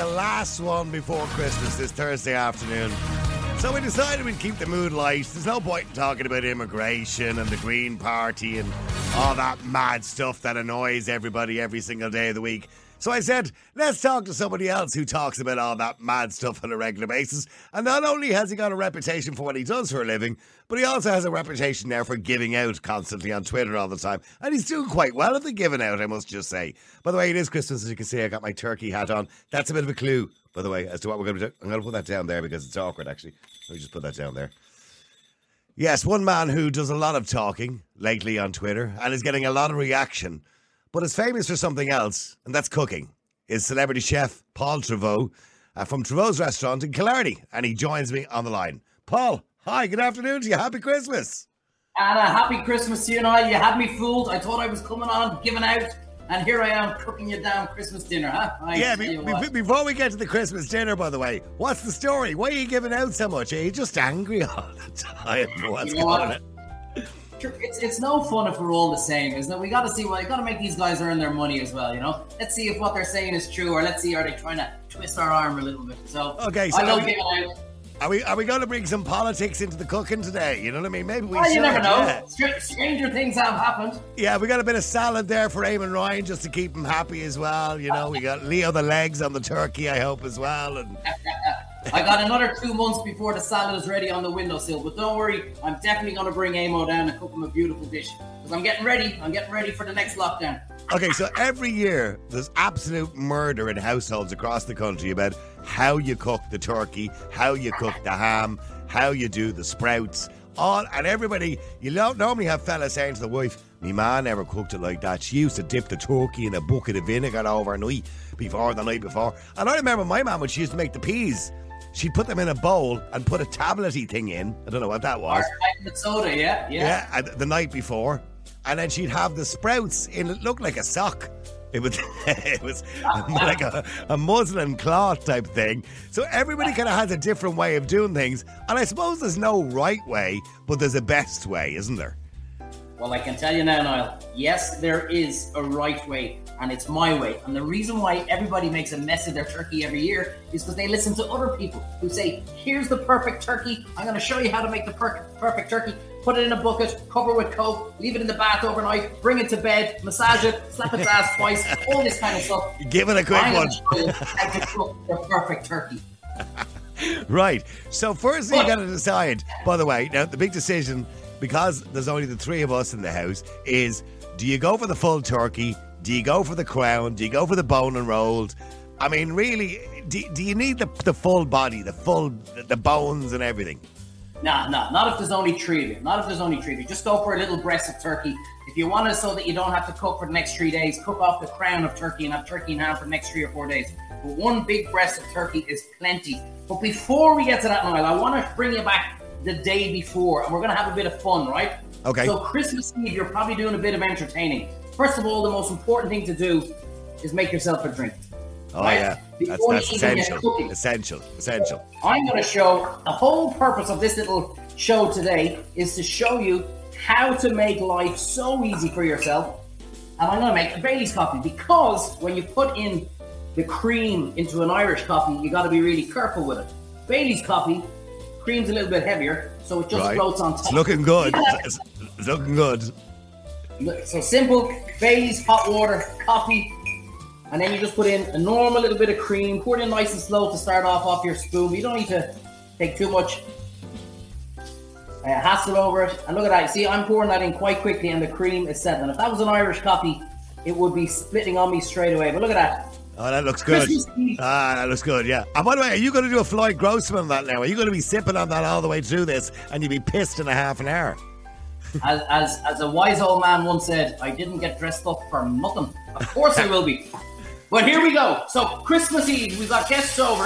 the last one before Christmas this Thursday afternoon. So we decided we'd keep the mood light. There's no point in talking about immigration and the Green Party and all that mad stuff that annoys everybody every single day of the week. So I said, let's talk to somebody else who talks about all that mad stuff on a regular basis. And not only has he got a reputation for what he does for a living, but he also has a reputation now for giving out constantly on Twitter all the time. And he's doing quite well at the giving out, I must just say. By the way, it is Christmas, as you can see. I got my turkey hat on. That's a bit of a clue, by the way, as to what we're going to do. I'm going to put that down there because it's awkward, actually. Let me just put that down there. Yes, one man who does a lot of talking lately on Twitter and is getting a lot of reaction but is famous for something else, and that's cooking. Is celebrity chef Paul Treyvaud uh, from Treyvaud's restaurant in Killarney, and he joins me on the line. Paul, hi, good afternoon to you. Happy Christmas. And a happy Christmas to you and I. You had me fooled. I thought I was coming on, giving out, and here I am cooking you down Christmas dinner, huh? I yeah, be, be, before we get to the Christmas dinner, by the way, what's the story? Why are you giving out so much? Are you just angry all the time? What's you know going on? It's, it's no fun if we're all the same, isn't it? We got to see well, you got to make these guys earn their money as well. You know, let's see if what they're saying is true, or let's see are they trying to twist our arm a little bit. So okay, so I love giving out. Are we are we going to bring some politics into the cooking today? You know what I mean? Maybe we. Well, should, you never know. Yeah. Stranger things have happened. Yeah, we got a bit of salad there for Eamon Ryan just to keep him happy as well. You know, we got Leo the legs on the turkey. I hope as well, and. I got another two months before the salad is ready on the windowsill, but don't worry, I'm definitely going to bring Amo down and cook him a beautiful dish because I'm getting ready. I'm getting ready for the next lockdown. Okay, so every year there's absolute murder in households across the country about how you cook the turkey, how you cook the ham, how you do the sprouts. All and everybody, you don't normally have fellas saying to the wife, "My ma never cooked it like that. She used to dip the turkey in a bucket of vinegar overnight before the night before." And I remember my mum when she used to make the peas she'd put them in a bowl and put a tablety thing in. I don't know what that was. soda, yeah, yeah. Yeah, the night before, and then she'd have the sprouts in. It looked like a sock. It was it was like a, a muslin cloth type thing. So everybody kind of has a different way of doing things, and I suppose there's no right way, but there's a best way, isn't there? Well, I can tell you now, Niall. Yes, there is a right way and it's my way. And the reason why everybody makes a mess of their turkey every year is because they listen to other people who say, here's the perfect turkey. I'm going to show you how to make the per- perfect turkey. Put it in a bucket, cover with coke, leave it in the bath overnight, bring it to bed, massage it, slap its ass twice, all this kind of stuff. Give it a quick I'm one. Show you how to cook the perfect turkey. right. So first thing you got to decide, by the way, now the big decision, because there's only the three of us in the house, is do you go for the full turkey? Do you go for the crown? Do you go for the bone and rolled? I mean, really, do, do you need the, the full body, the full, the bones and everything? Nah, nah, not if there's only three of you. Not if there's only three of you. Just go for a little breast of turkey. If you want it so that you don't have to cook for the next three days, cook off the crown of turkey and have turkey in hand for the next three or four days. But one big breast of turkey is plenty. But before we get to that, Niall, I want to bring you back the day before, and we're going to have a bit of fun, right? Okay. So Christmas Eve, you're probably doing a bit of entertaining. First of all, the most important thing to do is make yourself a drink. Oh right? yeah, that's, that's essential. Essential, essential. I'm going to show the whole purpose of this little show today is to show you how to make life so easy for yourself. And I'm going to make Bailey's coffee because when you put in the cream into an Irish coffee, you got to be really careful with it. Bailey's coffee, cream's a little bit heavier, so it just right. floats on top. It's looking good. it's, it's looking good. So simple, Bailey's hot water, coffee, and then you just put in a normal little bit of cream. Pour it in nice and slow to start off off your spoon. You don't need to take too much uh, hassle over it. And look at that. See, I'm pouring that in quite quickly, and the cream is set. And if that was an Irish coffee, it would be splitting on me straight away. But look at that. Oh, that looks good. Ah, that looks good, yeah. And by the way, are you going to do a Floyd Grossman on that now? Are you going to be sipping on that all the way through this and you'll be pissed in a half an hour? as, as, as a wise old man once said, I didn't get dressed up for nothing. Of course I will be. But here we go. So Christmas Eve, we've got guests over.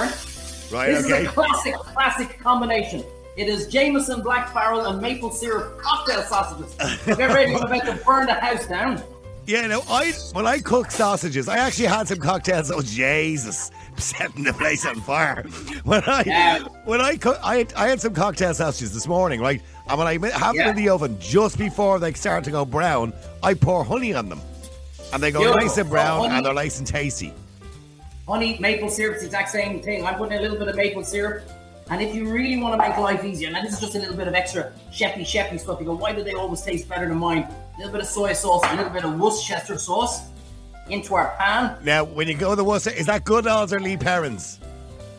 Right, this okay. is a classic, classic combination. It is Jameson Black Barrel and maple syrup cocktail sausages. Get ready, we're about to burn the house down. Yeah, no, I when I cook sausages, I actually had some cocktails. Oh Jesus, setting the place on fire. When I yeah. when I cook, I had, I had some cocktail sausages this morning, right? And when I have yeah. them in the oven just before they start to go brown, I pour honey on them, and they go Beautiful. nice and brown, and they're nice and tasty. Honey, maple syrup, the exact same thing. I'm putting a little bit of maple syrup. And if you really want to make life easier, now this is just a little bit of extra chefy chefy stuff. You go, why do they always taste better than mine? A little bit of soy sauce, a little bit of Worcestershire sauce into our pan. Now, when you go to the Worcester, is that Goodall's or Lea Perrins?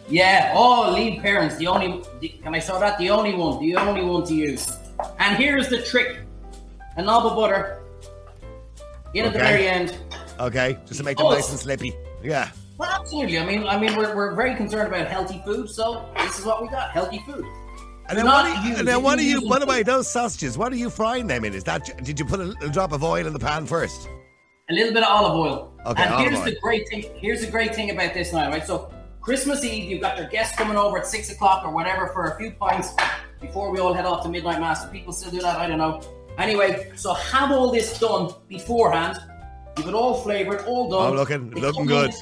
Yeah, oh, Lea Perrins, the only, the, can I show that? The only one, the only one to use. And here's the trick a knob of butter in at the very end. Okay, just to make them Oh, nice and slippy. Yeah. Well, absolutely. I mean, I mean, we're, we're very concerned about healthy food, so this is what we got: healthy food. And then what are you, and then what are you by the way, those sausages, what are you frying them in? Is that, did you put a, a drop of oil in the pan first? A little bit of olive oil. Okay, and here's oil. the great thing. Here's the great thing about this now, right? So Christmas Eve, you've got your guests coming over at six o'clock or whatever for a few pints before we all head off to midnight mass. Do people still do that? I don't know. Anyway, so have all this done beforehand. Give it all flavored, all done. Oh, looking, They looking good. in,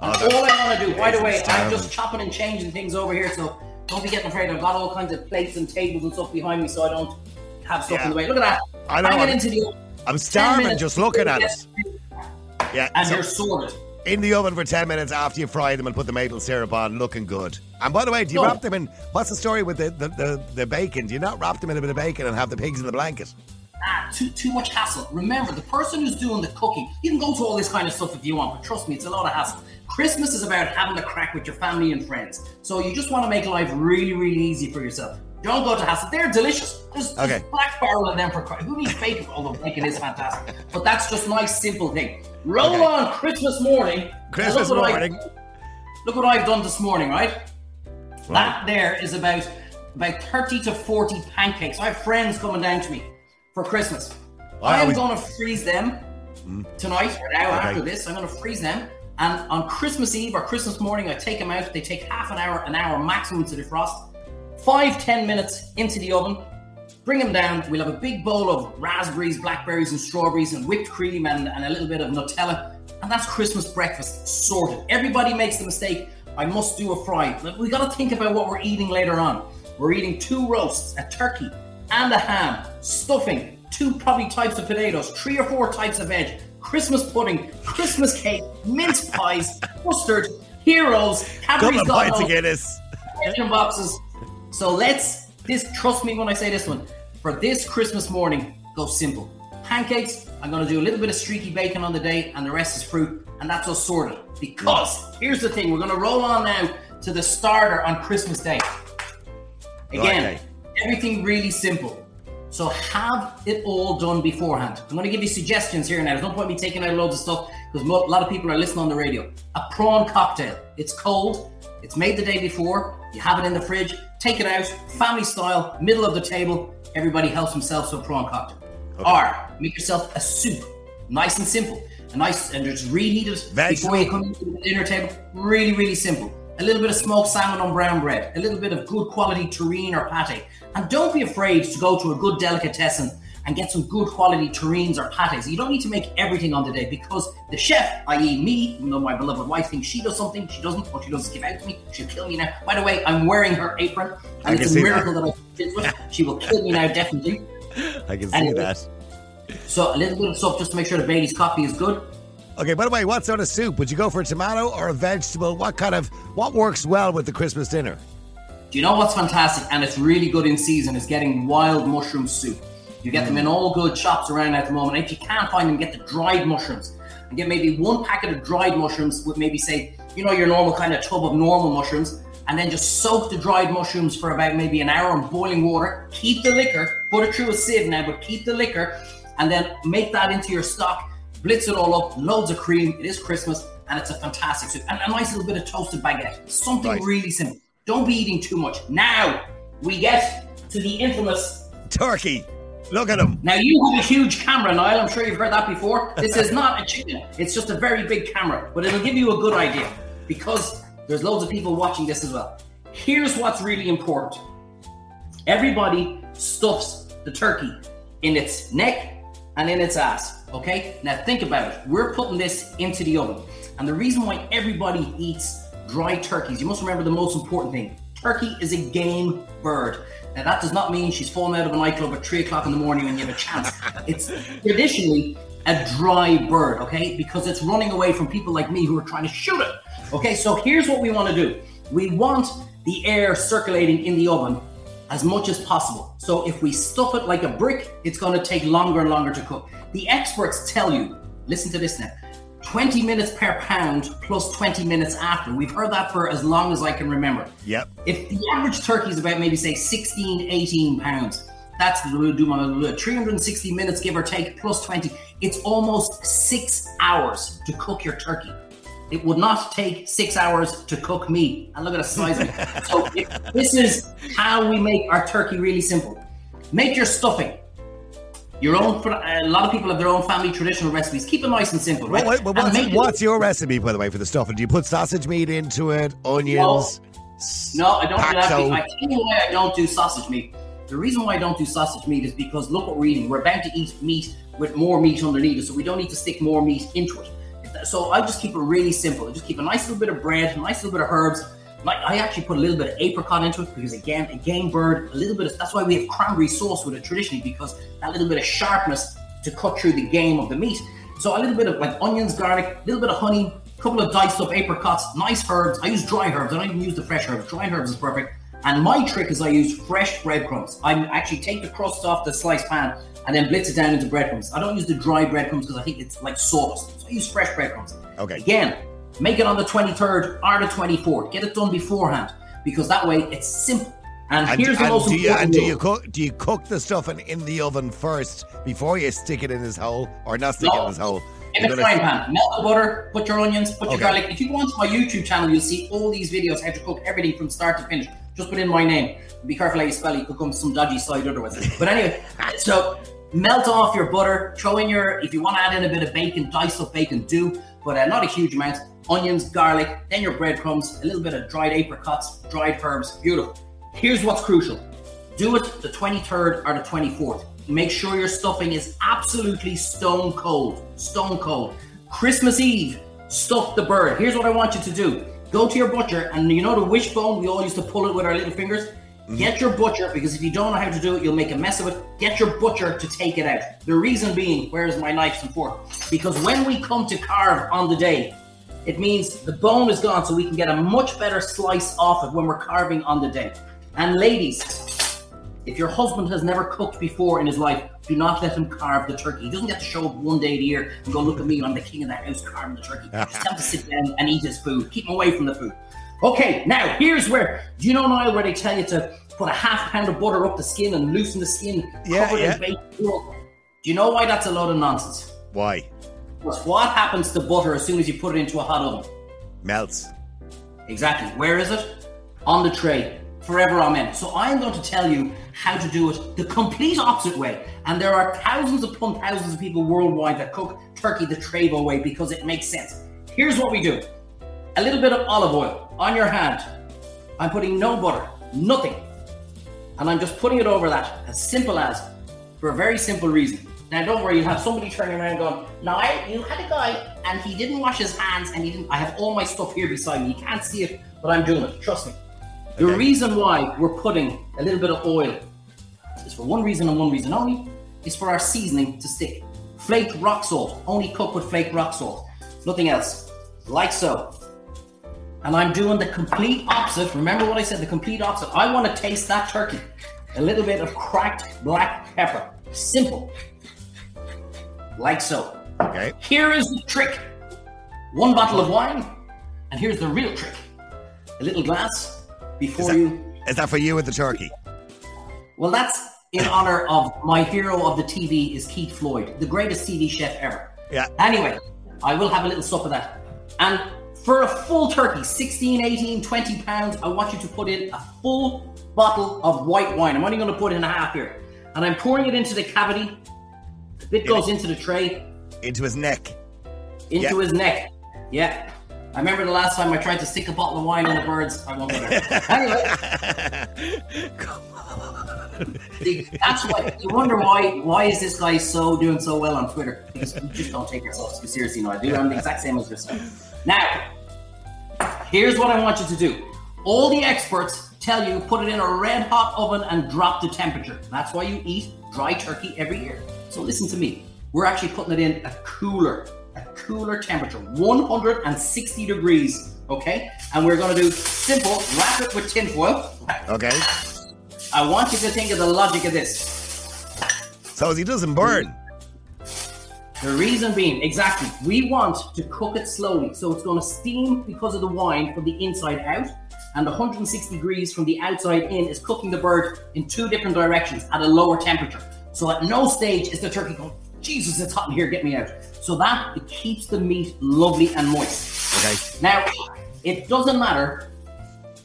Oh, all I want to do, by the way, I'm just chopping and changing things over here, so don't be getting afraid. I've got all kinds of plates and tables and stuff behind me, so I don't have stuff Yeah. in the way. Look at that. I know. I'm, into the I'm 10 starving just looking at it. Yeah, And so you're sorted. in the oven for 10 minutes after you fry them and put the maple syrup on, looking good. And by the way, do you No. wrap them in, what's the story with the, the, the, the bacon? Do you not wrap them in a bit of bacon and have the pigs in the blanket? Ah, too too much hassle. Remember, the person who's doing the cooking, you can go to all this kind of stuff if you want, but trust me, it's a lot of hassle. Christmas is about having a crack with your family and friends. So you just want to make life really, really easy for yourself. Don't go to hassle. They're delicious. There's Okay. black barrel in them for crack. Who needs bacon? Although bacon is fantastic. But that's just my simple thing. Roll Okay. on Christmas morning. Christmas look what I- morning. look what I've done this morning, right? Right. That there is about about 30 to 40 pancakes. I have friends coming down to me for Christmas. I I am going to freeze them tonight or now Okay. after this. I'm going to freeze them. And on Christmas Eve or Christmas morning, I take them out. They take half an hour, an hour maximum to defrost. Five, ten minutes into the oven. Bring them down. We'll have a big bowl of raspberries, blackberries, and strawberries, and whipped cream, and, and a little bit of Nutella. And that's Christmas breakfast sorted. Everybody makes the mistake. I must do a fry. We got to think about what we're eating later on. We're eating two roasts, a turkey, and a ham, stuffing, two probably types of potatoes, three or four types of veg, Christmas pudding, Christmas cake, mince pies, mustard, heroes, Cadbury's got no of Guinness. boxes. So let's this trust me when I say this one. For this Christmas morning, go simple. Pancakes, I'm gonna do a little bit of streaky bacon on the day, and the rest is fruit, and that's us sorted. Because here's the thing, we're gonna roll on now to the starter on Christmas Day. Again, Okay. everything really simple. So have it all done beforehand. I'm going to give you suggestions here and now. There's no point me taking out loads of stuff because a lot of people are listening on the radio. A prawn cocktail. It's cold. It's made the day before. You have it in the fridge. Take it out, family style, middle of the table. Everybody helps themselves to a prawn cocktail. Or make yourself a soup, nice and simple. A nice and just reheat it before you come to the dinner table. Really, really simple. A little bit of smoked salmon on brown bread, a little bit of good quality terrine or pate. And don't be afraid to go to a good delicatessen and get some good quality terrines or pates. You don't need to make everything on the day because the chef, i.e., me, even though my beloved wife thinks she does something, she doesn't, or she doesn't give out to me, she'll kill me now. By the way, I'm wearing her apron, and it's a miracle that, I fit with. She will kill me now, definitely. I can see Anyway. that. So a little bit of stuff just to make sure the Bailey's coffee is good. Okay, by the way, what sort of soup? Would you go for a tomato or a vegetable? What kind of, what works well with the Christmas dinner? Do you know what's fantastic and it's really good in season is getting wild mushroom soup. You get them in all good shops around at the moment. If you can't find them, get the dried mushrooms and get maybe one packet of dried mushrooms with maybe say, you know, your normal kind of tub of normal mushrooms, and then just soak the dried mushrooms for about maybe an hour in boiling water. Keep the liquor, put it through a sieve now, but keep the liquor, and then make that into your stock. Blitz it all up, loads of cream. It is Christmas, and it's a fantastic soup. And a nice little bit of toasted baguette. Something Right. really simple. Don't be eating too much. Now we get to the infamous. Turkey. Look at him. Now you have a huge camera, Niall. I'm sure you've heard that before. This is not a chicken. It's just a very big camera, but it'll give you a good idea because there's loads of people watching this as well. Here's what's really important. Everybody stuffs the turkey in its neck and in its ass. Okay? Now think about it. We're putting this into the oven. And the reason why everybody eats dry turkeys, you must remember the most important thing. Turkey is a game bird. Now that does not mean she's falling out of a nightclub at three o'clock in the morning when you have a chance. It's traditionally a dry bird, okay? Because it's running away from people like me who are trying to shoot it. Okay, so here's what we want to do. We want the air circulating in the oven as much as possible. So if we stuff it like a brick, it's going to take longer and longer to cook. The experts tell you, listen to this now. 20 minutes per pound plus 20 minutes after. We've heard that for as long as I can remember. Yep. If the average turkey is about maybe say 16, 18 pounds, that's do my 360 minutes give or take plus 20. It's almost six hours to cook your turkey. It would not take six hours to cook meat. And look at the size of it. So this is how we make our turkey really simple. Make your stuffing. Your own. Uh, a lot of people have their own family traditional recipes. Keep it nice and simple, right? Well, well, And what's, what's your recipe, by the way, for the stuffing? Do you put sausage meat into it, onions? No, I don't do that. I tell you why I don't do sausage meat. The reason why I don't do sausage meat is because look what we're eating. We're about to eat meat with more meat underneath it, so we don't need to stick more meat into it. So I just keep it really simple. I just keep a nice little bit of bread, a nice little bit of herbs. Like I actually put a little bit of apricot into it because again, a game bird, a little bit of that's why we have cranberry sauce with it traditionally because that little bit of sharpness to cut through the game of the meat. So a little bit of like onions, garlic, a little bit of honey, a couple of diced up apricots, nice herbs. I use dry herbs. I don't even use the fresh herbs. Dry herbs is perfect. And my trick is I use fresh breadcrumbs. I actually take the crust off the sliced pan and then blitz it down into breadcrumbs. I don't use the dry breadcrumbs because I think it's like sawdust. Use fresh breadcrumbs. Okay. Again, make it on the 23rd or the 24th. Get it done beforehand because that way it's simple. And, And, here's the most do you important and do you cook do you cook the stuffing in the oven first before you stick it in his hole or not stick it in his hole? In a frying pan, melt the butter, put your onions, put your Okay. garlic. If you go onto my YouTube channel, you'll see all these videos how to cook everything from start to finish. Just put in my name. Be careful how you spell it. You could come some dodgy side otherwise. But anyway, so melt off your butter. Throw in your, if you want to add in a bit of bacon, diced up bacon, do, but uh, not a huge amount. Onions, garlic, then your breadcrumbs, a little bit of dried apricots, dried herbs. Beautiful. Here's what's crucial. Do it the 23rd or the 24th. Make sure your stuffing is absolutely stone cold. Stone cold. Christmas Eve, stuff the bird. Here's what I want you to do. Go to your butcher, and you know the wishbone, we all used to pull it with our little fingers. Get your butcher, because if you don't know how to do it, you'll make a mess of it. Get your butcher to take it out. The reason being, where's my knives and fork? Because when we come to carve on the day, it means the bone is gone, so we can get a much better slice off it when we're carving on the day. And ladies, if your husband has never cooked before in his life, do not let him carve the turkey. He doesn't get to show up one day a year and go, look at me, I'm the king of the house carving the turkey. Just him to sit down and eat his food. Keep him away from the food. Okay, now here's where, do you know, Niall, where they tell you to put a half pound of butter up the skin and loosen the skin, Yeah, cover it yeah. in bacon? Do you know why that's a load of nonsense? Why? Because what happens to butter as soon as you put it into a hot oven? Melts. Exactly. Where is it? On the tray. Forever amen. So I'm going to tell you how to do it the complete opposite way. And there are thousands upon thousands of people worldwide that cook turkey the Treyvaud way because it makes sense. Here's what we do. A little bit of olive oil on your hand. I'm putting no butter, nothing. And I'm just putting it over that, as simple as, for a very simple reason. Now, don't worry, you'll have somebody turning around going, No, I, you had a guy and he didn't wash his hands and he didn't. I have all my stuff here beside me. You can't see it, but I'm doing it. Trust me. The reason why we're putting a little bit of oil is for one reason and one reason only is for our seasoning to stick. Flaked rock salt, only cook with flaked rock salt, nothing else. Like so. And I'm doing the complete opposite. Remember what I said, the complete opposite. I want to taste that turkey. A little bit of cracked black pepper. Simple. Like so. Okay. Here is the trick. One bottle of wine, and here's the real trick. A little glass before that- you Is that for you with the turkey? well, that's in honor of my hero of the TV is Keith Floyd, the greatest TV chef ever. Yeah. Anyway, I will have a little sup of that. And for a full turkey, 16, 18, 20 pounds, I want you to put in a full bottle of white wine. I'm only going to put in a half here. And I'm pouring it into the cavity. A bit goes into the tray, Into his neck. into Yeah. his neck. Yeah. I remember the last time I tried to stick a bottle of wine in the birds. I won't go there. anyway, See, that's why you wonder why why is this guy so doing so well on Twitter? Because you just don't take yourself too seriously. No, I do. I'm the exact same as yourself. Now, here's what I want you to do. All the experts tell you put it in a red hot oven and drop the temperature. That's why you eat dry turkey every year. So listen to me. we're actually putting it in a cooler, a cooler temperature, 160 degrees. Okay, and we're going to do simple. Wrap it with tinfoil. Okay. I want you to think of the logic of this. So he doesn't burn. The reason being, exactly, we want to cook it slowly. So it's going to steam because of the wine from the inside out, and 160 degrees from the outside in is cooking the bird in two different directions at a lower temperature. So at no stage is the turkey going, Jesus, it's hot in here, get me out. So that it keeps the meat lovely and moist. Okay. Now, it doesn't matter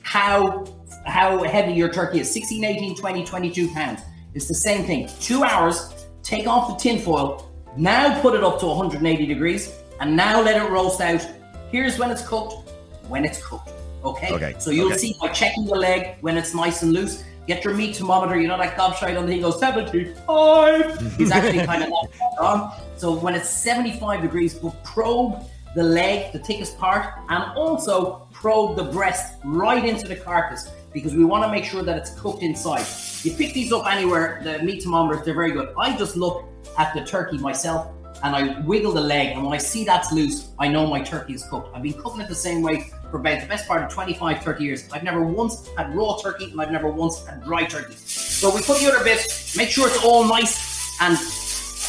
how how heavy your turkey is 16, 18, 20, 22 pounds. It's the same thing. Two hours, take off the tin foil, now put it up to 180 degrees, and now let it roast out. Here's when it's cooked, when it's cooked. Okay? Okay, So you'll okay. see by checking the leg when it's nice and loose. Get your meat thermometer, you know that gobshite on the he goes 75. He's actually kind of on. So when it's 75 degrees, we'll probe the leg, the thickest part, and also probe the breast right into the carcass because we want to make sure that it's cooked inside. You pick these up anywhere, the meat thermometers, they're very good. I just look at the turkey myself and I wiggle the leg, and when I see that's loose, I know my turkey is cooked. I've been cooking it the same way for about the best part of 25, 30 years. I've never once had raw turkey, and I've never once had dry turkey. So we put the other bit, make sure it's all nice and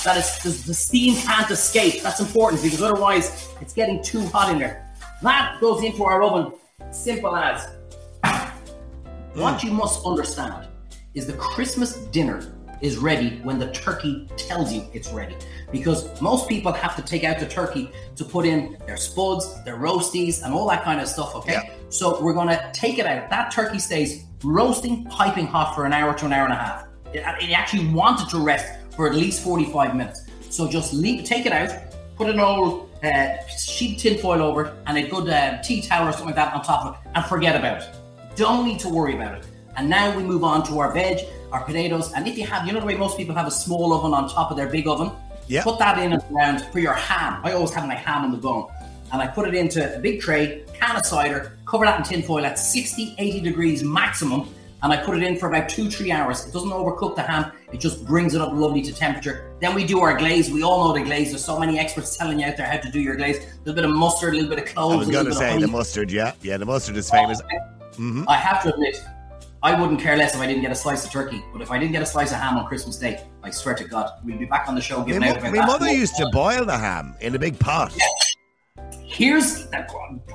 that it's, the, the steam can't escape. That's important because otherwise it's getting too hot in there. That goes into our oven, simple as. What you must understand is the Christmas dinner is ready when the turkey tells you it's ready. Because most people have to take out the turkey to put in their spuds, their roasties, and all that kind of stuff, okay? Yeah. So we're gonna take it out. That turkey stays roasting, piping hot for an hour to an hour and a half. It, it actually wanted to rest for at least 45 minutes. So just leave, take it out, put an old uh, sheet tin foil over it, and a good uh, tea towel or something like that on top of it, and forget about it. Don't need to worry about it. And now we move on to our veg, our potatoes, and if you have, you know the way most people have a small oven on top of their big oven, Yeah. put that in and around for your ham. I always have my ham on the bone. And I put it into a big tray, can of cider, cover that in tin foil at 60, 80 degrees maximum, and I put it in for about two, three hours. It doesn't overcook the ham, it just brings it up lovely to temperature. Then we do our glaze. We all know the glaze. There's so many experts telling you out there how to do your glaze. A little bit of mustard, a little bit of cloves, I was going to say the mustard, yeah. Yeah, the mustard is famous. Mhm. I have to admit, I wouldn't care less if I didn't get a slice of turkey. But if I didn't get a slice of ham on Christmas Day, I swear to God, we'll be back on the show My, out about my that. mother used to boil the ham in a big pot. Here's,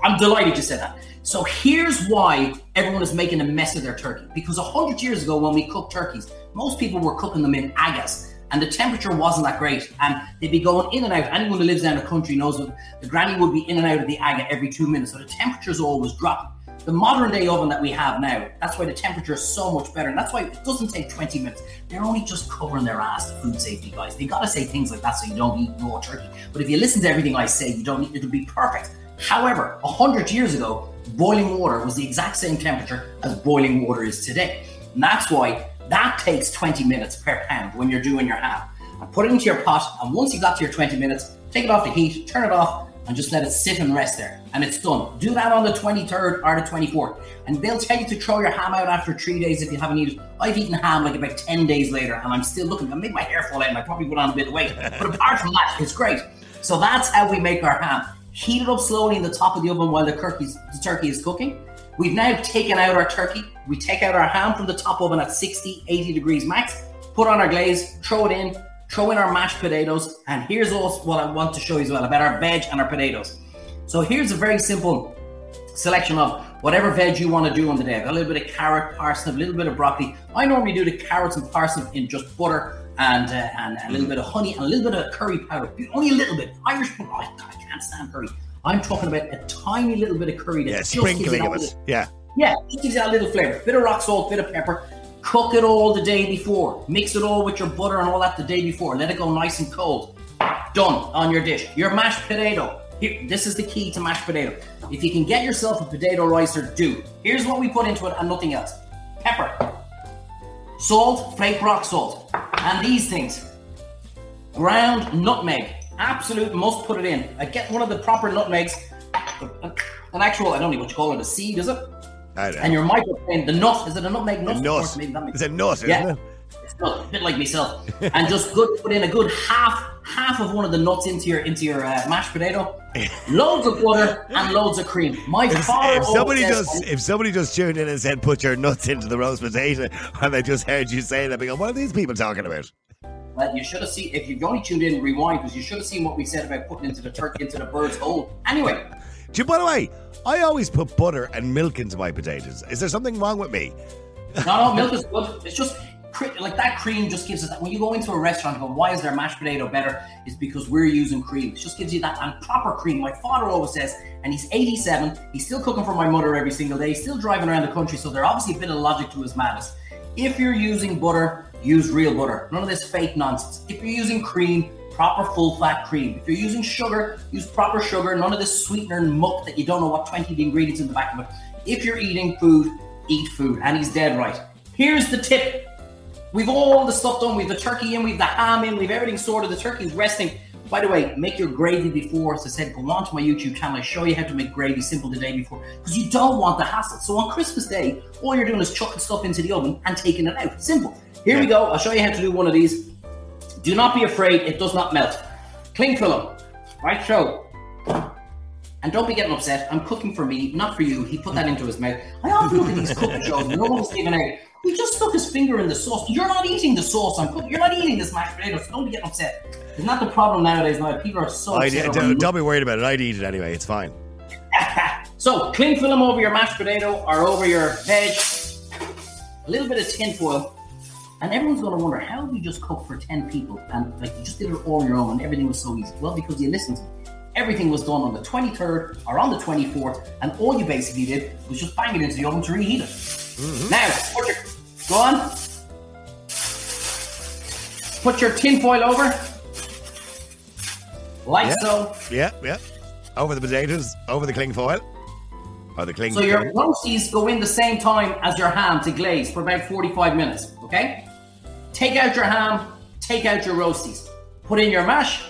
I'm delighted you said that. So here's why everyone is making a mess of their turkey. Because a hundred years ago, when we cooked turkeys, most people were cooking them in agas, and the temperature wasn't that great, and they'd be going in and out. Anyone who lives down the country knows that the granny would be in and out of the aga every two minutes, so the temperature's always dropping. The modern day oven that we have now, that's why the temperature is so much better, and that's why it doesn't take 20 minutes. They're only just covering their ass, food safety guys. They gotta say things like that so you don't eat raw turkey. But if you listen to everything I say, you don't need it'll be perfect. However, a hundred years ago, boiling water was the exact same temperature as boiling water is today. And that's why that takes 20 minutes per pound when you're doing your ham. And put it into your pot, and once you've got to your 20 minutes, take it off the heat, turn it off, and just let it sit and rest there. And it's done. Do that on the 23rd or the 24th. And they'll tell you to throw your ham out after three days if you haven't eaten. I've eaten ham like about 10 days later, and I'm still looking. I made my hair fall out, and I probably put on a bit of weight. But apart from that, it's great. So that's how we make our ham. Heat it up slowly in the top of the oven while the, the turkey is cooking. We've now taken out our turkey. We take out our ham from the top oven at 60, 80 degrees max, put on our glaze, throw it in, throw in our mashed potatoes, and here's also what I want to show you as well about our veg and our potatoes. So here's a very simple selection of whatever veg you want to do on the day. I've got a little bit of carrot, parsnip, a little bit of broccoli. I normally do the carrots and parsnip in just butter and uh, and a little bit of honey and a little bit of curry powder. Only a little bit. Irish, oh, I I can't stand curry. I'm talking about a tiny little bit of curry. That Yeah, just gives sprinkling of little- it. Yeah. yeah, it gives that little flavor. Bit of rock salt, bit of pepper. Cook it all the day before. Mix it all with your butter and all that the day before. Let it go nice and cold. Done on your dish. Your mashed potato. Here, this is the key to mashed potato. If you can get yourself a potato ricer, do. Here's what we put into it and nothing else. Pepper, salt, flake rock salt, and these things. Ground nutmeg. Absolute must put it in. I get one of the proper nutmegs. An actual, I don't know what you call it, a seed, is it? And your microphone, the nut, is it a nutmeg nut? A nut. maybe that makes It's a nut, isn't Yeah. it? It's not, a bit like myself. and just good, put in a good half, half of one of the nuts into your into your uh, mashed potato, loads of butter and loads of cream. My If, father if somebody just if somebody just tuned in and said put your nuts into the roast potato and they just heard you say that, they go, what are these people talking about? Well, you should have seen if you've only tuned in, rewind because you should have seen what we said about putting into the turkey into the bird's hole. Anyway, Do you, by the way, I always put butter and milk into my potatoes. Is there something wrong with me? no, no, milk is good. It's just like that cream just gives us that. When you go into a restaurant, and go, why is their mashed potato better? Is because we're using cream. It just gives you that and proper cream. My father always says, and he's 87. He's still cooking for my mother every single day. He's still driving around the country, so there's obviously a bit of logic to his madness. If you're using butter, use real butter. None of this fake nonsense. If you're using cream, proper full fat cream. If you're using sugar, use proper sugar. None of this sweetener and muck that you don't know what 20 of the ingredients in the back of it. If you're eating food, eat food. And he's dead right. Here's the tip. We've all the stuff done. We've the turkey in, we've the ham in, we've everything sorted. The turkey's resting. By the way, make your gravy before. As I said, go on to my YouTube channel. I show you how to make gravy simple the day before because you don't want the hassle. So on Christmas Day, all you're doing is chucking stuff into the oven and taking it out. Simple. Here we go. I'll show you how to do one of these. Do not be afraid. It does not melt. Cling film. Right, show. And don't be getting upset. I'm cooking for me, not for you. He put that into his mouth. I often look at these cooking shows. No one's leaving out. He just stuck his finger in the sauce. You're not eating the sauce I'm cooking. You're not eating this mashed potato. So don't be getting upset. It's not the problem nowadays. Now people are so I, over don't, don't be worried about it. I'd eat it anyway. It's fine. So cling film over your mashed potato or over your veg. A little bit of tin foil. And everyone's going to wonder how you just cook for 10 people and like you just did it all your own and everything was so easy? Well, because you listened. Everything was done on the 23rd or on the 24th, and all you basically did was just bang it into the oven to reheat it. Mm-hmm. Now, put your, go on. Put your tin foil over. Like Yeah. so. Yeah, yeah. Over the potatoes, over the cling foil. Or the cling So your roasties go in the same time as your ham to glaze for about 45 minutes, okay? Take out your ham, take out your roasties. Put in your mash,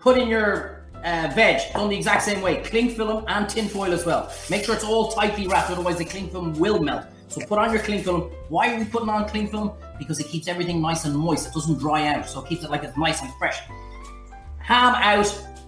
put in your uh, veg, done the exact same way. Cling film and tin foil as well. Make sure it's all tightly wrapped, otherwise the cling film will melt. So put on your cling film. Why are we putting on cling film? Because it keeps everything nice and moist. It doesn't dry out, so it keeps it like it's nice and fresh ham out,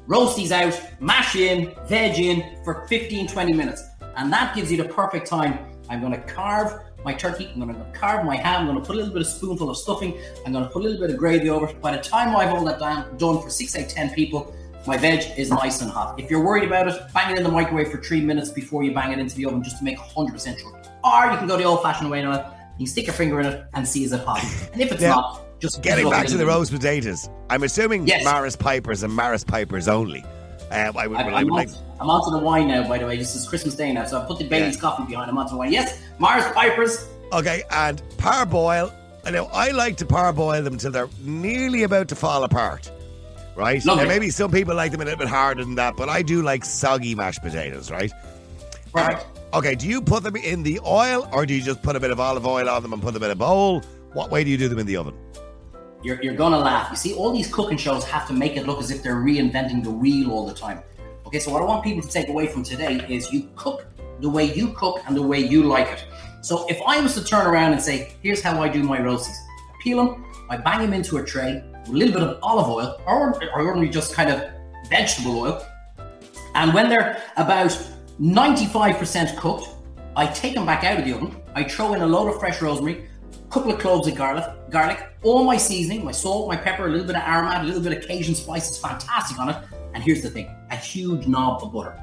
roasties out, mash in, veg in for 15 20 minutes. And that gives you the perfect time. I'm going to carve my turkey, I'm going to carve my ham, I'm going to put a little bit of spoonful of stuffing, I'm going to put a little bit of gravy over it. By the time I've all that done, done for 6, eight, ten people, my veg is nice and hot. If you're worried about it, bang it in the microwave for three minutes before you bang it into the oven just to make 100% sure. Or you can go the old fashioned way now. You can stick your finger in it and see is it hot. And if it's Yeah. not, just Getting it back to the roast potatoes, I'm assuming Yes. Maris Pipers and Maris Pipers only. Um, I would, I'm, I I'm, like. onto the wine now, by the way. This is Christmas Day now, so I've put the Bailey's coffee behind. I'm onto the wine. Yes, Maris Pipers. Okay, and parboil. I know I like to parboil them till they're nearly about to fall apart. Right? Lovely. Now, maybe some people like them a little bit harder than that, but I do like soggy mashed potatoes, right? Perfect. Okay, do you put them in the oil or do you just put a bit of olive oil on them and put them in a bowl? What way do you do them in the oven? You're, you're gonna laugh. You see, all these cooking shows have to make it look as if they're reinventing the wheel all the time. Okay, so what I want people to take away from today is you cook the way you cook and the way you like it. So if I was to turn around and say, here's how I do my roasties. I peel them, I bang them into a tray, a little bit of olive oil, or, or ordinarily just kind of vegetable oil. And when they're about 95% cooked, I take them back out of the oven. I throw in a load of fresh rosemary, couple of cloves of garlic, garlic, all my seasoning, my salt, my pepper, a little bit of aromat, a little bit of Cajun spice is fantastic on it. And here's the thing: a huge knob of butter,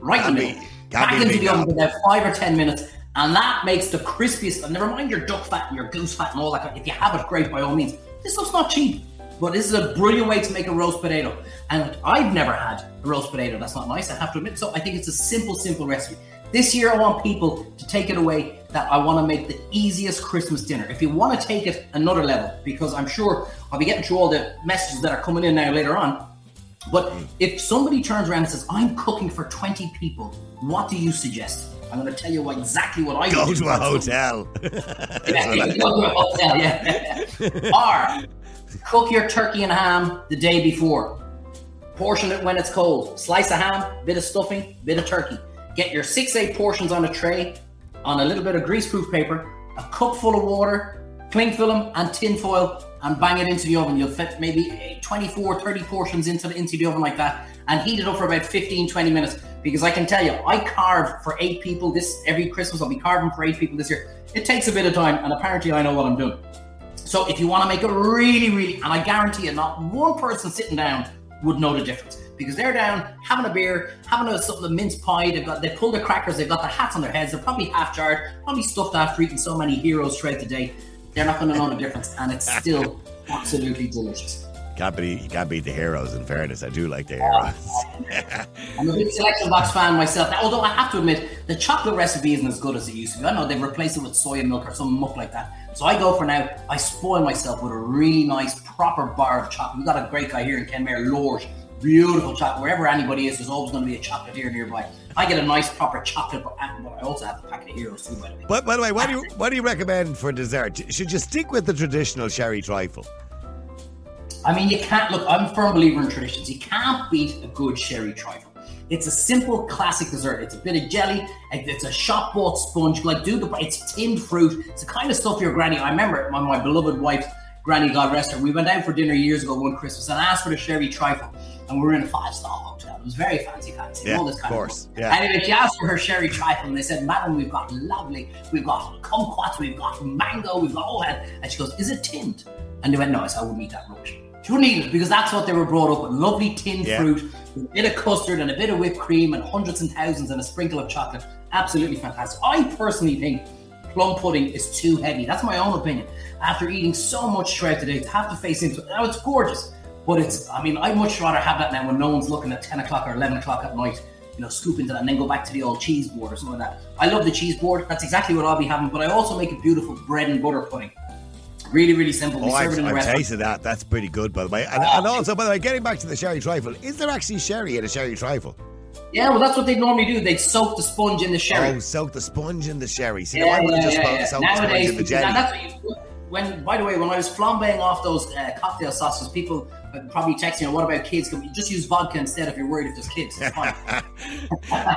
right in the middle, back into the oven for about five or ten minutes, and that makes the crispiest. And never mind your duck fat and your goose fat and all that. If you have it, great by all means. This stuff's not cheap. But this is a brilliant way to make a roast potato. And I've never had a roast potato. That's not nice, I have to admit. So I think it's a simple, simple recipe. This year, I want people to take it away that I want to make the easiest Christmas dinner. If you want to take it another level, because I'm sure I'll be getting through all the messages that are coming in now later on. But mm. if somebody turns around and says, I'm cooking for 20 people, what do you suggest? I'm going to tell you what, exactly what I Go do to a hotel. Yeah, go to a hotel, yeah. or cook your turkey and ham the day before. Portion it when it's cold. Slice of ham, bit of stuffing, bit of turkey. Get your six, eight portions on a tray, on a little bit of greaseproof paper, a cup full of water, cling film and tin foil, and bang it into the oven. You'll fit maybe eh, 24, 30 portions into the, into the oven like that and heat it up for about 15, 20 minutes. Because I can tell you, I carve for eight people this every Christmas. I'll be carving for eight people this year. It takes a bit of time, and apparently I know what I'm doing. So if you want to make it really, really, and I guarantee you, not one person sitting down would know the difference because they're down having a beer, having a something a mince pie. They've got they pulled their crackers, they've got their hats on their heads. They're probably half jarred, probably stuffed after eating so many heroes throughout the day. They're not going to know the difference, and it's still absolutely delicious. Can't beat, you can't beat the heroes. In fairness, I do like the heroes. I'm a big selection box fan myself. Now, although I have to admit, the chocolate recipe isn't as good as it used to be. I know they've replaced it with soy milk or some muck like that. So I go for now. I spoil myself with a really nice, proper bar of chocolate. We've got a great guy here in Kenmare, Lorge. Beautiful chocolate. Wherever anybody is, there's always going to be a chocolate here nearby. I get a nice proper chocolate, but I also have a packet of heroes too, by the way. But by the way, what do you ah. what do you recommend for dessert? Should you stick with the traditional sherry trifle? I mean, you can't look. I'm a firm believer in traditions. You can't beat a good sherry trifle. It's a simple classic dessert. It's a bit of jelly. It's a shop bought sponge. Like, do the. It's tinned fruit. It's the kind of stuff your granny. I remember my, my beloved wife. granny, God rest her. We went out for dinner years ago one Christmas and asked for the sherry trifle, and we were in a five star hotel. It was very fancy, fancy. Yeah, all this kind of course. Of yeah. Anyway, she asked for her sherry trifle, and they said, "Madam, we've got lovely. We've got kumquats. We've got mango. We've got all that." And she goes, "Is it tinned?" And they went, "No." I said, "I wouldn't eat that rubbish." She wouldn't eat it because that's what they were brought up with lovely tinned Yeah. fruit, with a bit of custard and a bit of whipped cream and hundreds and thousands and a sprinkle of chocolate. Absolutely fantastic. I personally think plum pudding is too heavy. That's my own opinion. After eating so much throughout the day, to have to face into it, now it's gorgeous, but it's, I mean, I'd much rather have that now when no one's looking at 10 o'clock or 11 o'clock at night. You know, scoop into that and then go back to the old cheese board or something like that. I love the cheese board. That's exactly what I'll be having. But I also make a beautiful bread and butter pudding. Really, really simple. Oh, I've, it in the I've tasted that. That's pretty good, by the way. And, and also, by the way, getting back to the sherry trifle, is there actually sherry in a sherry trifle? Yeah, well, that's what they normally do. They'd soak the sponge in the sherry. Oh, soak the sponge in the sherry. See, yeah, I would yeah, just yeah, soaked yeah. the sponge Nowadays, in the jelly. that's what you, when, by the way, when I was flambeing off those uh, cocktail sauces, people probably text me, "What about kids? Can we just use vodka instead if you're worried if there's kids?" It's fine.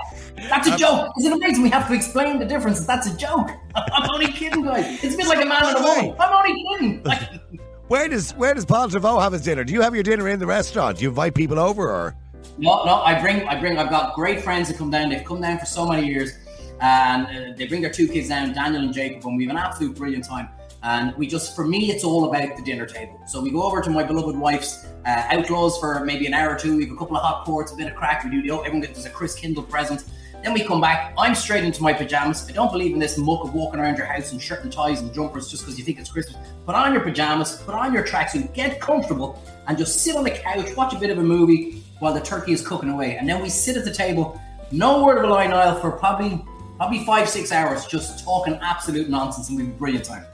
that's a joke. Isn't it amazing? We have to explain the difference. That's a joke. I'm only kidding, guys. It's a bit like a man and a woman. I'm only kidding. Like, Where does where does Paul Treyvaud have his dinner? Do you have your dinner in the restaurant? Do you invite people over, or No, no, I bring, I bring. I've got great friends that come down. They've come down for so many years, and uh, they bring their two kids down, Daniel and Jacob, and we have an absolute brilliant time. And we just, for me, it's all about the dinner table. So we go over to my beloved wife's uh, Outlaws for maybe an hour or two. We have a couple of hot ports, a bit of crack. We do the everyone gets a Kris Kindle present. Then we come back. I'm straight into my pajamas. I don't believe in this muck of walking around your house in shirt and ties and jumpers just because you think it's Christmas. Put on your pajamas, put on your tracksuit, get comfortable, and just sit on the couch, watch a bit of a movie while the turkey is cooking away. And then we sit at the table, no word of a lie, Niall, for probably probably five, six hours, just talking absolute nonsense, and we have a brilliant time.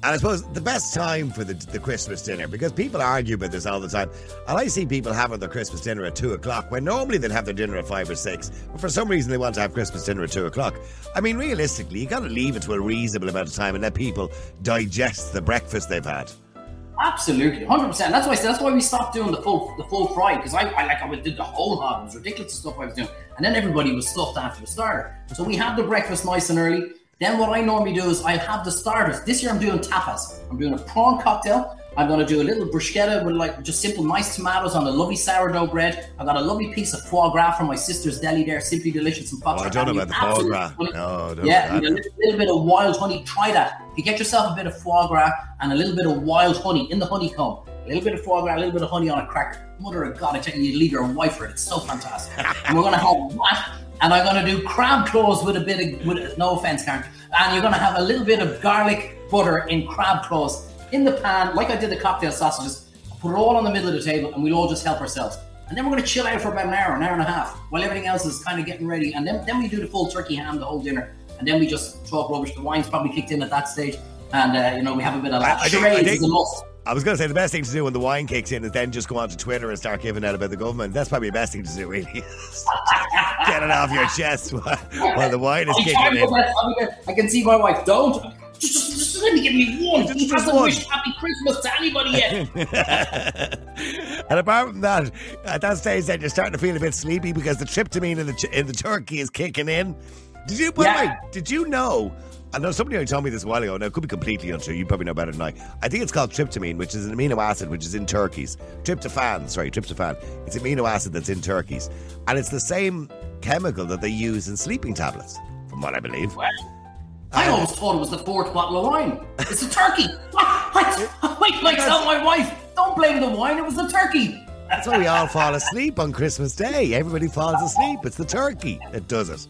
And I suppose the best time for the, the Christmas dinner, because people argue about this all the time, and I see people having their Christmas dinner at two o'clock when normally they'd have their dinner at five or six, but for some reason they want to have Christmas dinner at two o'clock. I mean, realistically, you got to leave it to a reasonable amount of time and let people digest the breakfast they've had. Absolutely, hundred percent. That's why that's why we stopped doing the full the full fry because I, I like I did the whole hog. It was ridiculous the stuff I was doing, and then everybody was stuffed after the starter. So we had the breakfast nice and early. Then what I normally do is I have the starters. This year I'm doing tapas. I'm doing a prawn cocktail. I'm going to do a little bruschetta with like just simple nice tomatoes on a lovely sourdough bread. I got a lovely piece of foie gras from my sister's deli there, simply delicious and Oh, I don't know about the foie gras. No, don't yeah, a little, little bit of wild honey. Try that. If you get yourself a bit of foie gras and a little bit of wild honey in the honeycomb, a little bit of foie gras, a little bit of honey on a cracker. Mother of God, I tell you, you leave your wife for it. It's so fantastic. and we're gonna have that, and I'm gonna do crab claws with a bit of, with no offense, Karen. And you're gonna have a little bit of garlic butter in crab claws in the pan, like I did the cocktail sausages. Put it all on the middle of the table, and we'll all just help ourselves. And then we're going to chill out for about an hour, an hour and a half, while everything else is kind of getting ready. And then, then we do the full turkey ham, the whole dinner. And then we just talk rubbish. The wine's probably kicked in at that stage. And, uh, you know, we have a bit of I- laugh. I think- I think- is a must. I was going to say the best thing to do when the wine kicks in is then just go onto Twitter and start giving out about the government. That's probably the best thing to do, really. Get it off your chest while, while the wine is I'm kicking in. go I'm gonna- I can see my wife. Don't. Just, just, just let me give me one. Just- he hasn't one. wished Happy Christmas to anybody yet. and apart from that, at that stage, then you're starting to feel a bit sleepy because the tryptamine in the in the turkey is kicking in. Did you? By the way, did you know I know somebody who told me this a while ago, and it could be completely untrue. You probably know better than I. I think it's called tryptamine, which is an amino acid which is in turkeys. Tryptophan, sorry, tryptophan. It's an amino acid that's in turkeys. And it's the same chemical that they use in sleeping tablets, from what I believe. Well, I uh, always thought it was the fourth bottle of wine. It's a turkey. Wait, like tell my wife, don't blame the wine, it was the turkey. That's why we all fall asleep on Christmas Day. Everybody falls asleep. It's the turkey that does it.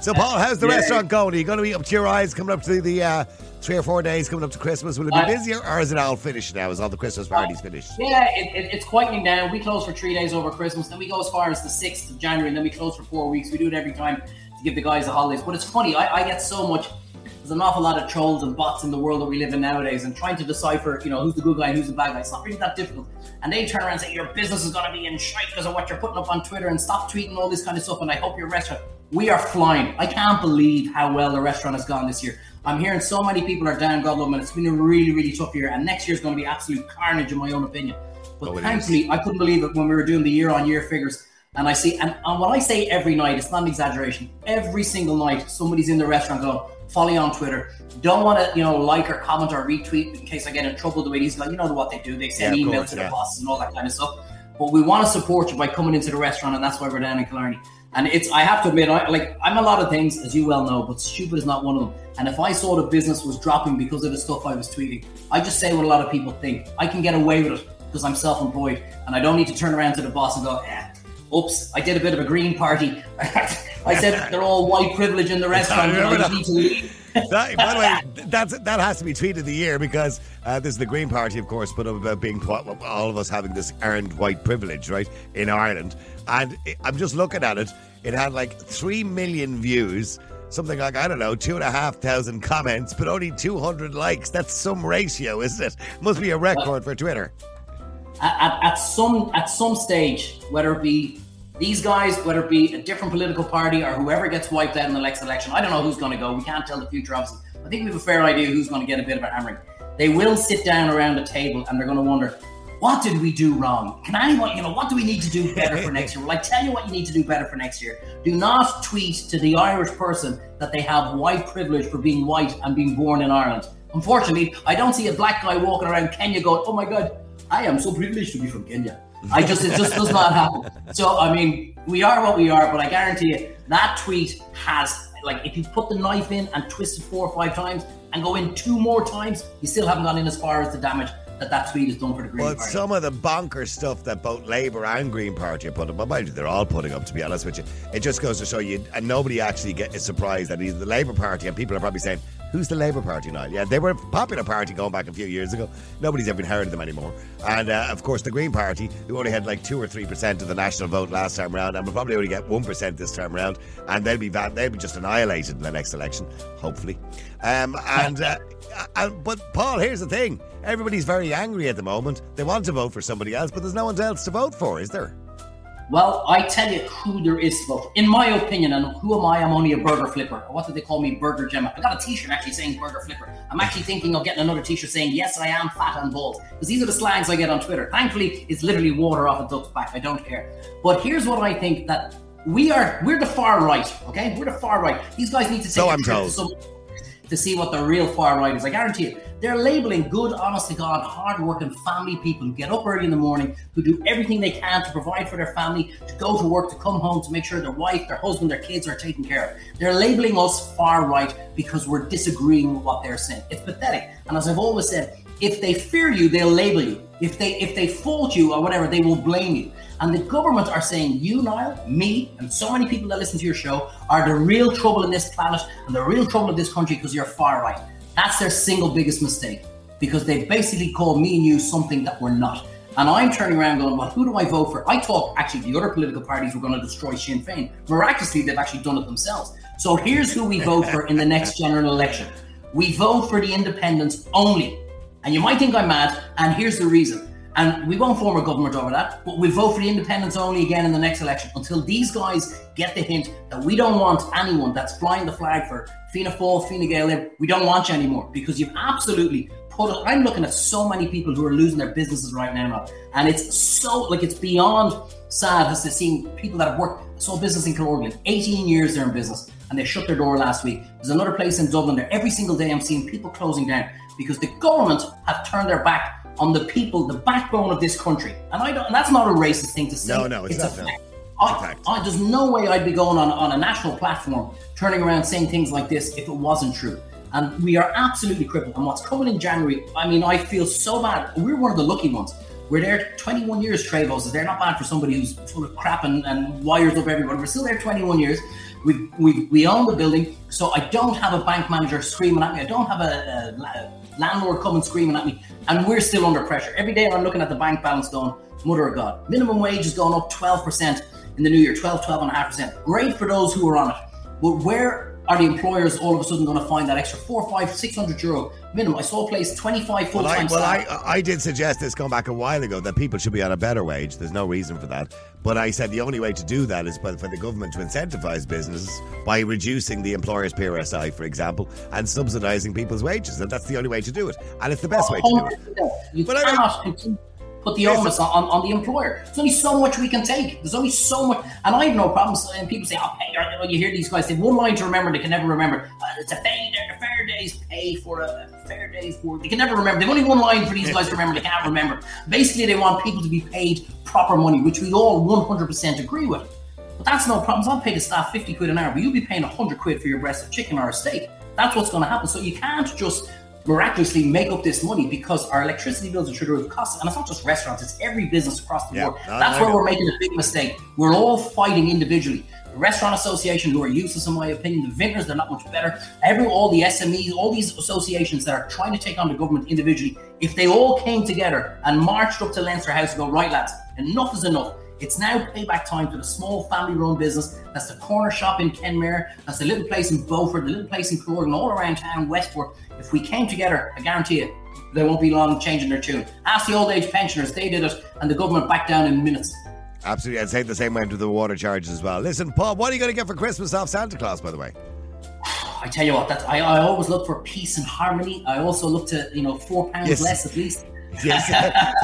So, Paul, how's the yeah. restaurant going? Are you going to be up to your eyes coming up to the uh, three or four days coming up to Christmas? Will it be uh, busier or is it all finished now? Is all the Christmas parties finished? Yeah, it, it, it's quieting down. We close for three days over Christmas, then we go as far as the 6th of January, and then we close for four weeks. We do it every time to give the guys the holidays. But it's funny, I, I get so much there's an awful lot of trolls and bots in the world that we live in nowadays, and trying to decipher, you know, who's the good guy and who's the bad guy. It's not really that difficult. And they turn around and say your business is going to be in shite because of what you're putting up on Twitter, and stop tweeting all this kind of stuff. And I hope your restaurant. We are flying. I can't believe how well the restaurant has gone this year. I'm hearing so many people are down, God love them, and it's been a really, really tough year. And next year is going to be absolute carnage, in my own opinion. But oh, thankfully, is. I couldn't believe it when we were doing the year-on-year figures. And I see, and, and when I say every night, it's not an exaggeration. Every single night, somebody's in the restaurant going, follow on Twitter. Don't want to, you know, like or comment or retweet in case I get in trouble the way these guys, you know what they do. They send yeah, emails course, to yeah. their bosses and all that kind of stuff. But we want to support you by coming into the restaurant, and that's why we're down in Killarney. And it's, I have to admit, I, like I'm a lot of things, as you well know, but stupid is not one of them. And if I saw the business was dropping because of the stuff I was tweeting, I just say what a lot of people think. I can get away with it because I'm self-employed, and I don't need to turn around to the boss and go, eh, oops, I did a bit of a green party. I said they're all white privilege in the restaurant, I need to leave that, by the way, that's that has to be tweet of the year because uh, this is the Green Party, of course, but about being all of us having this earned white privilege, right, in Ireland. And I'm just looking at it; it had like three million views, something like I don't know, two and a half thousand comments, but only 200 likes. That's some ratio, isn't it? Must be a record for Twitter. At, at some at some stage, whether it be these guys, whether it be a different political party or whoever gets wiped out in the next election, I don't know who's going to go. We can't tell the future, obviously. I think we have a fair idea who's going to get a bit of a hammering. They will sit down around a table and they're going to wonder, what did we do wrong? Can anyone, you know, what do we need to do better for next year? Well, I tell you what you need to do better for next year. Do not tweet to the Irish person that they have white privilege for being white and being born in Ireland. Unfortunately, I don't see a black guy walking around Kenya going, oh my God, I am so privileged to be from Kenya. I just it just does not happen. So I mean, we are what we are, but I guarantee you that tweet has like if you put the knife in and twist it four or five times and go in two more times, you still haven't gone in as far as the damage that that tweet is done for the Green well, Party. some of the bonker stuff that both Labour and Green Party are putting up, mind you, they're all putting up, to be honest with you. It just goes to show you, and nobody actually get, is surprised that either the Labour Party and people are probably saying, Who's the Labour Party now? Yeah, they were a popular party going back a few years ago. Nobody's ever heard of them anymore. And uh, of course, the Green Party, who only had like two or three percent of the national vote last time around, and will probably only get one percent this time around, and they'll be they'll be just annihilated in the next election, hopefully. Um, and uh, uh, but Paul, here's the thing: everybody's very angry at the moment. They want to vote for somebody else, but there's no one else to vote for, is there? Well, I tell you who there is vote. In my opinion, and who am I? I'm only a burger flipper. What do they call me? Burger Gemma. I got a t-shirt actually saying burger flipper. I'm actually thinking of getting another t-shirt saying, yes, I am fat and bald. Because these are the slangs I get on Twitter. Thankfully, it's literally water off a duck's back. I don't care. But here's what I think that we are, we're the far right, okay? We're the far right. These guys need to take so I'm told. To, to see what the real far right is. I guarantee you they're labeling good, honest to God, hard-working family people who get up early in the morning, who do everything they can to provide for their family, to go to work, to come home, to make sure their wife, their husband, their kids are taken care of. They're labeling us far right because we're disagreeing with what they're saying. It's pathetic. And as I've always said, if they fear you, they'll label you. If they if they fault you or whatever, they will blame you. And the government are saying you, Niall, me, and so many people that listen to your show are the real trouble in this planet and the real trouble in this country because you're far right. That's their single biggest mistake because they basically call me and you something that we're not. And I'm turning around going, well, who do I vote for? I thought actually the other political parties were going to destroy Sinn Féin. Miraculously, they've actually done it themselves. So here's who we vote for in the next general election. We vote for the independents only. And you might think I'm mad, and here's the reason. And we won't form a government over that, but we vote for the independents only again in the next election until these guys get the hint that we don't want anyone that's flying the flag for Fianna Fáil, Fine Gael, we don't want you anymore because you've absolutely put it. I'm looking at so many people who are losing their businesses right now, and it's so like it's beyond sad as to seeing people that have worked. Saw business in Killorglin, 18 years they're in business. and they shut their door last week. There's another place in Dublin there. Every single day I'm seeing people closing down because the government have turned their back on the people, the backbone of this country. And I don't, and that's not a racist thing to say. No, no, it's, it's not. a fact. I, I, there's no way I'd be going on, on a national platform turning around saying things like this if it wasn't true. And we are absolutely crippled. And what's coming in January, I mean, I feel so bad. We're one of the lucky ones. We're there 21 years, Treyvaud's. They're not bad for somebody who's full of crap and, and wires up everybody. We're still there 21 years. We, we, we own the building. So I don't have a bank manager screaming at me. I don't have a, a, a landlord coming screaming at me. And we're still under pressure. Every day I'm looking at the bank balance going, mother of God. Minimum wage is gone up 12% in the new year 12, 12.5%. Great for those who are on it. But where are the employers all of a sudden going to find that extra four, five, six hundred euro minimum? I saw a place 25 full Well, I, time well I. I did suggest this going back a while ago that people should be on a better wage. There's no reason for that. But I said the only way to do that is for the government to incentivise businesses by reducing the employer's PRSI, for example, and subsidising people's wages. And that's the only way to do it. And it's the best oh, way to do it. Oh, you But I mean- continue put the onus on, on, on the employer. There's only so much we can take. There's only so much, and I have no problems. And people say, "I'll pay." Or you hear these guys say one line to remember, they can never remember. Uh, it's a fair, a fair day's pay for a, a fair day's work. They can never remember. They've only one line for these guys to remember. They can't remember. Basically, they want people to be paid proper money, which we all 100% agree with. But that's no problems. I'll pay the staff 50 quid an hour, but you'll be paying 100 quid for your breast of chicken or a steak. That's what's going to happen. So you can't just miraculously make up this money because our electricity bills are through the roof costs. And it's not just restaurants, it's every business across the Yeah, board. That's where we're making a big mistake. We're all fighting individually. The Restaurant Association, who are useless in my opinion, the vintners, they're not much better. Every all the SMEs, all these associations that are trying to take on the government individually, if they all came together and marched up to Leinster House and go, right lads, enough is enough. It's now payback time for the small family-run business. That's the corner shop in Kenmare. That's the little place in Beaufort, the little place in Croydon, all around town, Westport. If we came together, I guarantee you, they won't be long changing their tune. Ask the old age pensioners; they did it, and the government backed down in minutes. Absolutely. I'd say the same went with the water charges as well. Listen, Paul, what are you going to get for Christmas off Santa Claus, by the way? I tell you what, that's I, I always look for peace and harmony. I also look to you know four pounds Yes. less at least. Yes,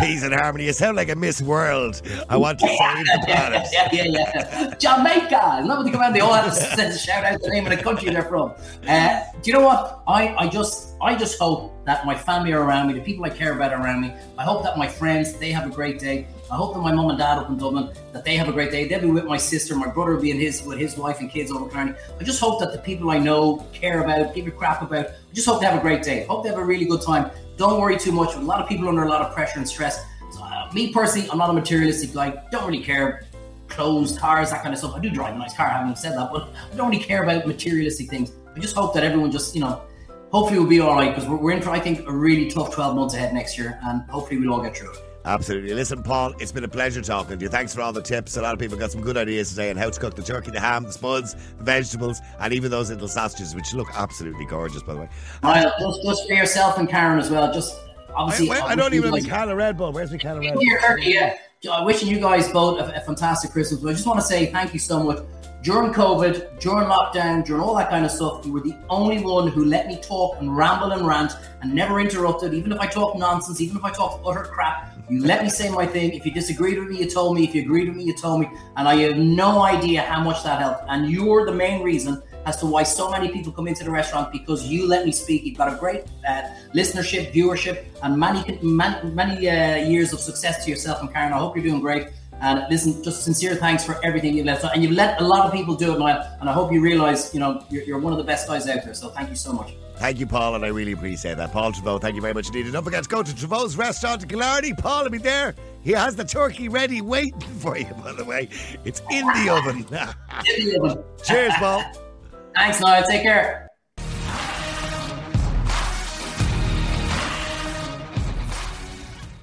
peace and harmony. You sound like a Miss World. I want to save the planet. yeah, yeah, yeah. Jamaica. Isn't that come out? They all have to shout out the name of the country they're from. Uh, do you know what? I, I just I just hope that my family are around me, the people I care about are around me. I hope that my friends they have a great day. I hope that my mum and dad up in Dublin that they have a great day. They'll be with my sister, my brother will be in his with his wife and kids over Killarney. I just hope that the people I know care about, give a crap about. I just hope they have a great day. Hope they have a really good time. Don't worry too much. A lot of people under a lot of pressure and stress. So, uh, me personally, I'm not a materialistic guy. Don't really care clothes, cars, that kind of stuff. I do drive a nice car, having said that, but I don't really care about materialistic things. I just hope that everyone just, you know, hopefully we'll be all right because we're, we're in for, I think, a really tough 12 months ahead next year, and hopefully we'll all get through it. Absolutely. Listen, Paul, it's been a pleasure talking to you. Thanks for all the tips. A lot of people got some good ideas today on how to cook the turkey, the ham, the spuds, the vegetables, and even those little sausages, which look absolutely gorgeous, by the way. Niall, just, just for yourself and Karen as well, just obviously. I, I don't even have a can of Red Bull. Where's my can of Red Bull? turkey, yeah. Wishing you guys both a, a fantastic Christmas. But I just want to say thank you so much. During COVID, during lockdown, during all that kind of stuff, you were the only one who let me talk and ramble and rant and never interrupted. Even if I talk nonsense, even if I talk utter crap, you let me say my thing. If you disagreed with me, you told me. If you agreed with me, you told me. And I have no idea how much that helped. And you're the main reason as to why so many people come into the restaurant because you let me speak. You've got a great uh, listenership, viewership, and many many, many uh, years of success to yourself and Karen. I hope you're doing great. And listen, just sincere thanks for everything you've let. And you've let a lot of people do it, Niall. And I hope you realise, you know, you're, you're one of the best guys out there. So thank you so much. Thank you, Paul, and I really appreciate that. Paul Treyvaud, thank you very much indeed. And don't forget to go to Treyvaud's restaurant in Killarney. Paul will be there. He has the turkey ready waiting for you, by the way. It's in the oven. Cheers, Paul. Thanks, Niall. Take care.